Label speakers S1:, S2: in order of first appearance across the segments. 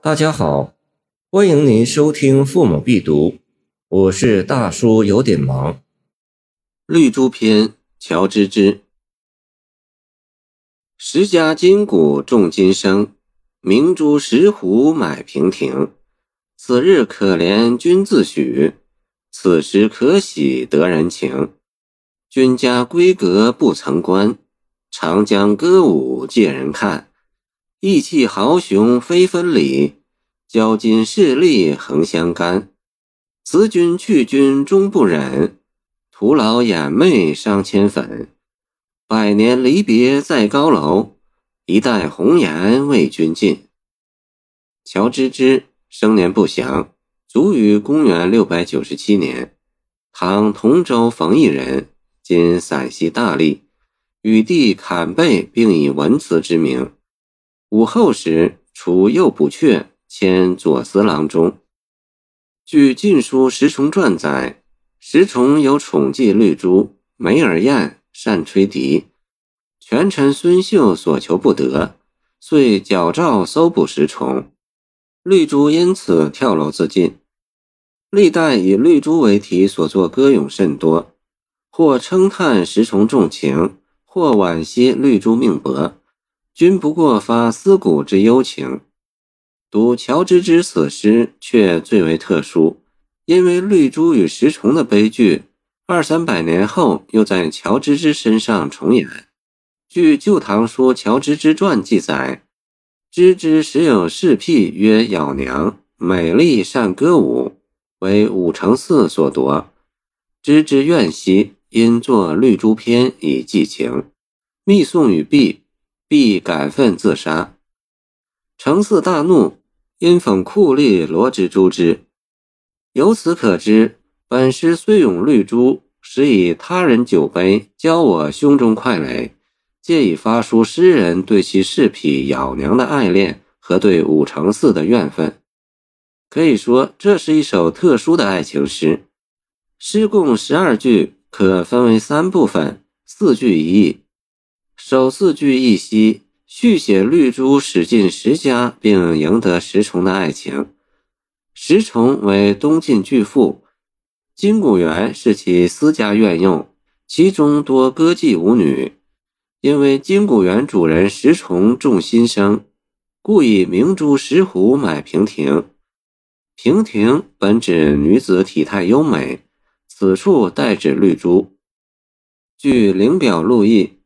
S1: 大家好，欢迎您收听《父母必读》，我是大叔，有点忙。
S2: 《绿珠篇》乔芝芝。十家金鼓重金声，明珠石斛买平亭。此日可怜君自许，此时可喜得人情。君家闺阁不曾关，长江歌舞借人看。意气豪雄非分离，交金势利恒相干。辞君去君终不忍，徒劳眼媚伤千粉。百年离别在高楼，一代红颜为君尽。乔芝芝生年不详，卒于公元六百九十七年，唐同州冯异人，今陕西大荔。与弟坎贝并以文辞知名。武后时，除右补阙，迁左司郎中。据《晋书·石崇传》载，石崇有宠妓绿珠，眉耳艳，善吹笛。权臣孙秀所求不得，遂矫诏搜捕石崇。绿珠因此跳楼自尽。历代以绿珠为题所作歌咏甚多，或称叹石崇重情，或惋惜绿珠命薄。均不过发思古之幽情，读乔芝芝死诗却最为特殊，因为绿珠与石崇的悲剧，二三百年后又在乔芝芝身上重演。据《旧唐书·乔芝芝传》记载，芝芝时有侍婢曰咬娘，美丽善歌舞，为武承嗣所夺。芝芝怨兮，因作《绿珠篇》以寄情，密送与婢。必感愤自杀，承嗣大怒，因讽酷吏罗之诛之。由此可知，本诗虽咏绿珠，实以他人酒杯浇我胸中快垒，借以发出诗人对其侍婢咬娘的爱恋和对武承嗣的怨愤。可以说，这是一首特殊的爱情诗。诗共十二句，可分为三部分，四句一意。首次聚一析，续写绿珠驶进石家，并赢得石崇的爱情。石崇为东晋巨富，金谷园是其私家院用，其中多歌妓舞女。因为金谷园主人石崇重心声，故以明珠石斛买平亭。平亭本指女子体态优美，此处代指绿珠。据灵表录译。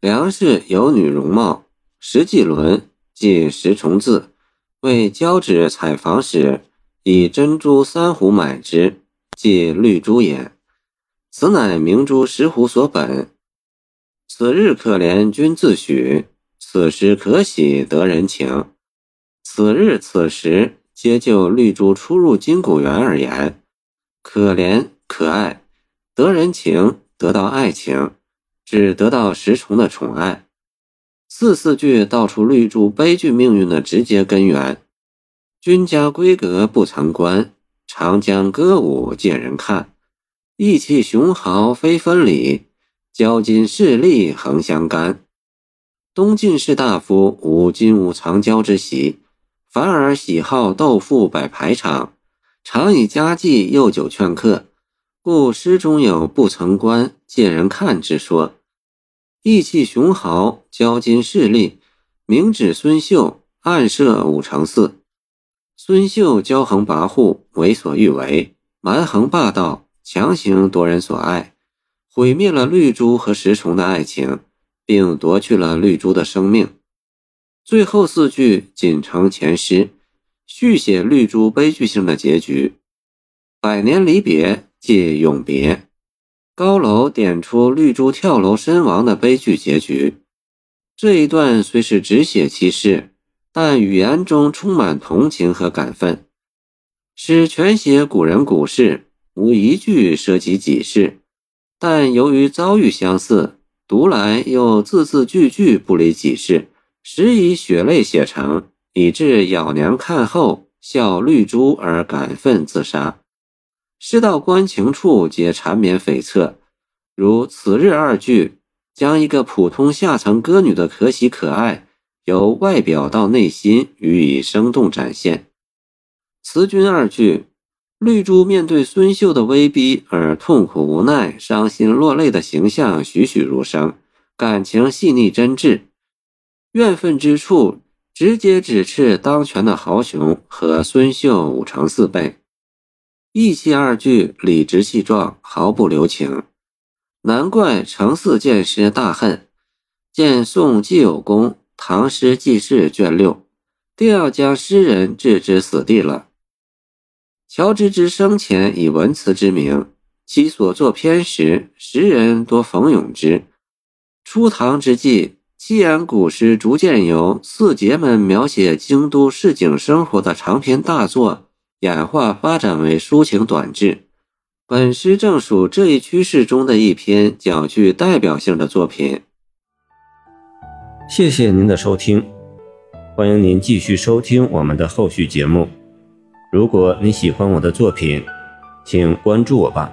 S2: 梁氏有女容貌，石季伦即石崇字，为交趾采访时，以珍珠三斛买之，即绿珠也。此乃明珠石斛所本。此日可怜君自许，此时可喜得人情。此日此时，皆就绿珠出入金谷园而言。可怜可爱，得人情，得到爱情。只得到石崇的宠爱，四四句道出绿珠悲剧命运的直接根源。君家闺阁不曾关，长江歌舞借人看。意气雄豪非分离，交金势利横相干。东晋士大夫无金无藏娇之习，反而喜好斗富摆排场，常以佳妓诱酒劝客，故诗中有“不曾关，借人看”之说。义气雄豪，交金势利，明指孙秀，暗设武承嗣。孙秀骄横跋扈，为所欲为，蛮横霸道，强行夺人所爱，毁灭了绿珠和石崇的爱情，并夺去了绿珠的生命。最后四句仅承前诗，续写绿珠悲剧性的结局。百年离别，借永别。高楼点出绿珠跳楼身亡的悲剧结局。这一段虽是只写其事，但语言中充满同情和感愤。诗全写古人古事，无一句涉及己事，但由于遭遇相似，读来又字字句句不离己事，时以血泪写成，以致咬娘看后笑绿珠而感愤自杀。诗到关情处，皆缠绵悱恻，如“此日”二句，将一个普通下层歌女的可喜可爱，由外表到内心予以生动展现。词君二句，绿珠面对孙秀的威逼而痛苦无奈、伤心落泪的形象栩栩如生，感情细腻真挚，怨愤之处直接指斥当权的豪雄和孙秀五成四倍。义气二句理直气壮，毫不留情。难怪程四见诗大恨，见宋既有功，唐诗记事卷六，定要将诗人置之死地了。乔芝之生前以文辞之名，其所作篇时，时人多讽咏之。初唐之际，七言古诗逐渐由四杰们描写京都市井生活的长篇大作，演化发展为抒情短志。本诗正属这一趋势中的一篇较具代表性的作品。
S1: 谢谢您的收听，欢迎您继续收听我们的后续节目。如果你喜欢我的作品，请关注我吧。